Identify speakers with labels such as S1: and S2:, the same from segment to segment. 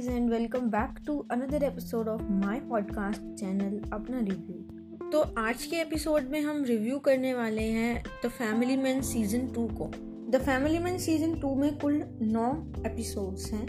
S1: guys, and welcome back to another episode of my podcast channel अपना review तो आज के एपिसोड में हम रिव्यू करने वाले हैं the Family Man season two को। The Family Man season two में कुल नौ एपिसोड्स हैं।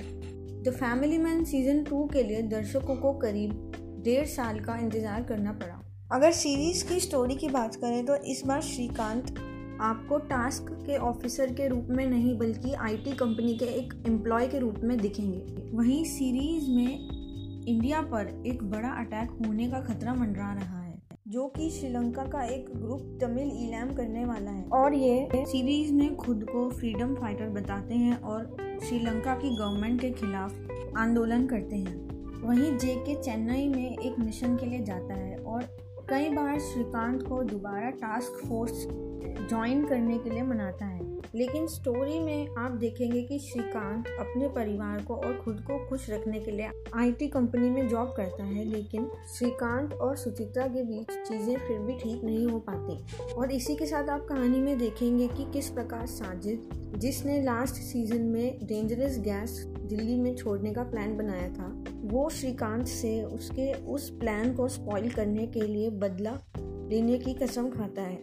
S1: The Family Man season two के लिए दर्शकों को करीब डेढ़ साल का इंतज़ार करना पड़ा। अगर सीरीज़ की स्टोरी की बात करें तो इस बार श्रीकांत आपको टास्क के ऑफिसर के रूप में नहीं, बल्कि आईटी कंपनी के एक एम्प्लॉय के रूप में दिखेंगे। वहीं सीरीज़ में इंडिया पर एक बड़ा अटैक होने का खतरा मंडरा रहा है, जो कि श्रीलंका का एक ग्रुप तमिल इलाम करने वाला है। और ये सीरीज़ में खुद को फ्रीडम फाइटर बताते हैं और श्रीलंका की गवर्नमेंट के खिलाफ आंदोलन करते हैं। वहीं जे के चेन्नई में एक मिशन के कई बार श्रीकांत को दोबारा टास्क फोर्स ज्वाइन करने के लिए मनाता है। लेकिन स्टोरी में आप देखेंगे कि श्रीकांत अपने परिवार को और खुद को खुश रखने के लिए आईटी कंपनी में जॉब करता है, लेकिन श्रीकांत और सुचित्रा के बीच चीज़ें फिर भी ठीक नहीं हो पाती। और इसी के साथ आप कहानी में देखेंगे कि किस प्रकार साजिद, जिसने लास्ट सीज़न में डेंजरस गैस दिल्ली में छोड़ने का प्लान बनाया था, वो श्रीकांत से उसके उस प्लान को स्पॉइल करने के लिए बदला लेने की कसम खाता है।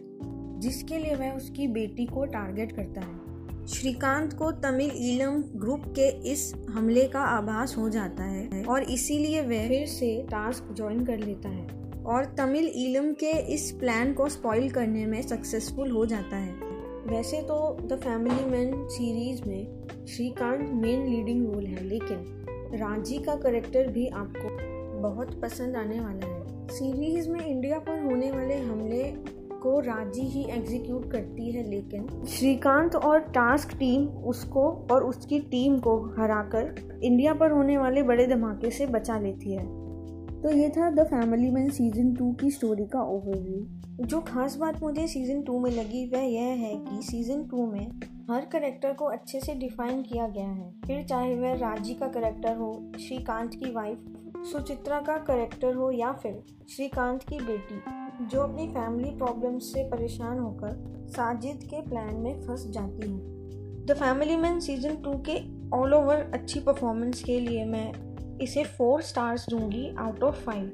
S1: जिसके लिए वह उसकी बेटी को टारगेट करता है। श्रीकांत को तमिल ईलम ग्रुप के इस हमले का आभास हो जाता है और इसीलिए वह फिर से टास्क ज्वाइन कर लेता है। और तमिल ईलम के इस प्लान को स्पॉइल करने में सक्सेसफुल हो जाता है। वैसे तो द फैमिली मैन सीरीज़ में श्रीकांत मेन लीडिंग रोल है, लेकिन राज़ी का करेक्टर भी आपको बहुत पसंद आने वाला है। सीरीज़ में इंडिया पर होने वाले हमले को राज़ी ही एग्जीक्यूट करती है, लेकिन श्रीकांत और टास्क टीम उसको और उसकी टीम को हराकर इंडिया पर होने वाले बड़े धमाके से बचा लेती है। तो ये था the Family Man season two की स्टोरी का ओवरव्यू जो खास बात मुझे सीज़न टू में लगी, वह यह है कि सीज़न टू में हर करेक्टर को अच्छे से डिफाइन किया गया है। फिर चाहे वह राज़ी का करेक्टर हो, श्रीकांत की वाइफ सुचित्रा का करेक्टर हो, या फिर श्रीकांत की बेटी। जो अपनी फैमिली प्रॉब्लम्स से परेशान होकर साजिद के प्लान में फंस जाती हूँ। The Family Man season two के ऑल ओवर अच्छी परफॉर्मेंस के लिए मैं इसे फोर स्टार्स दूँगी आउट ऑफ़ फाइव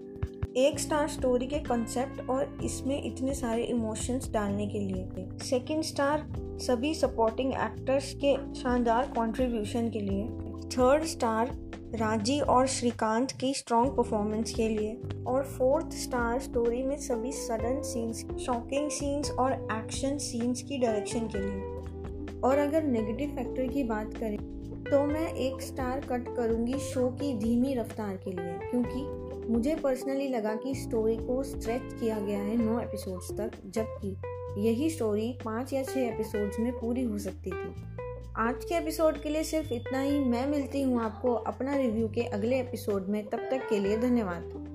S1: एक स्टार स्टोरी के कंसेप्ट और इसमें इतने सारे इमोशंस डालने के लिए सेकंड स्टार सभी सपोर्टिंग एक्टर्स के शानदार कंट्रीब्यूशन के लिए। थर्ड स्टार राज़ी और श्रीकांत की स्ट्रॉन्ग परफॉर्मेंस के लिए। और फोर्थ स्टार स्टोरी में सभी सडन सीन्स शॉकिंग सीन्स और एक्शन सीन्स की डायरेक्शन के लिए। और अगर नेगेटिव फैक्टर की बात करें तो मैं एक स्टार कट करूँगी शो की धीमी रफ्तार के लिए। क्योंकि मुझे पर्सनली लगा कि स्टोरी को स्ट्रेच किया गया है नौ एपिसोड्स तक, जबकि यही स्टोरी पाँच या छः एपिसोड्स में पूरी हो सकती थी। आज के एपिसोड के लिए सिर्फ़ इतना ही। मैं मिलती हूँ आपको अपना रिव्यू के अगले एपिसोड में। तब तक के लिए धन्यवाद।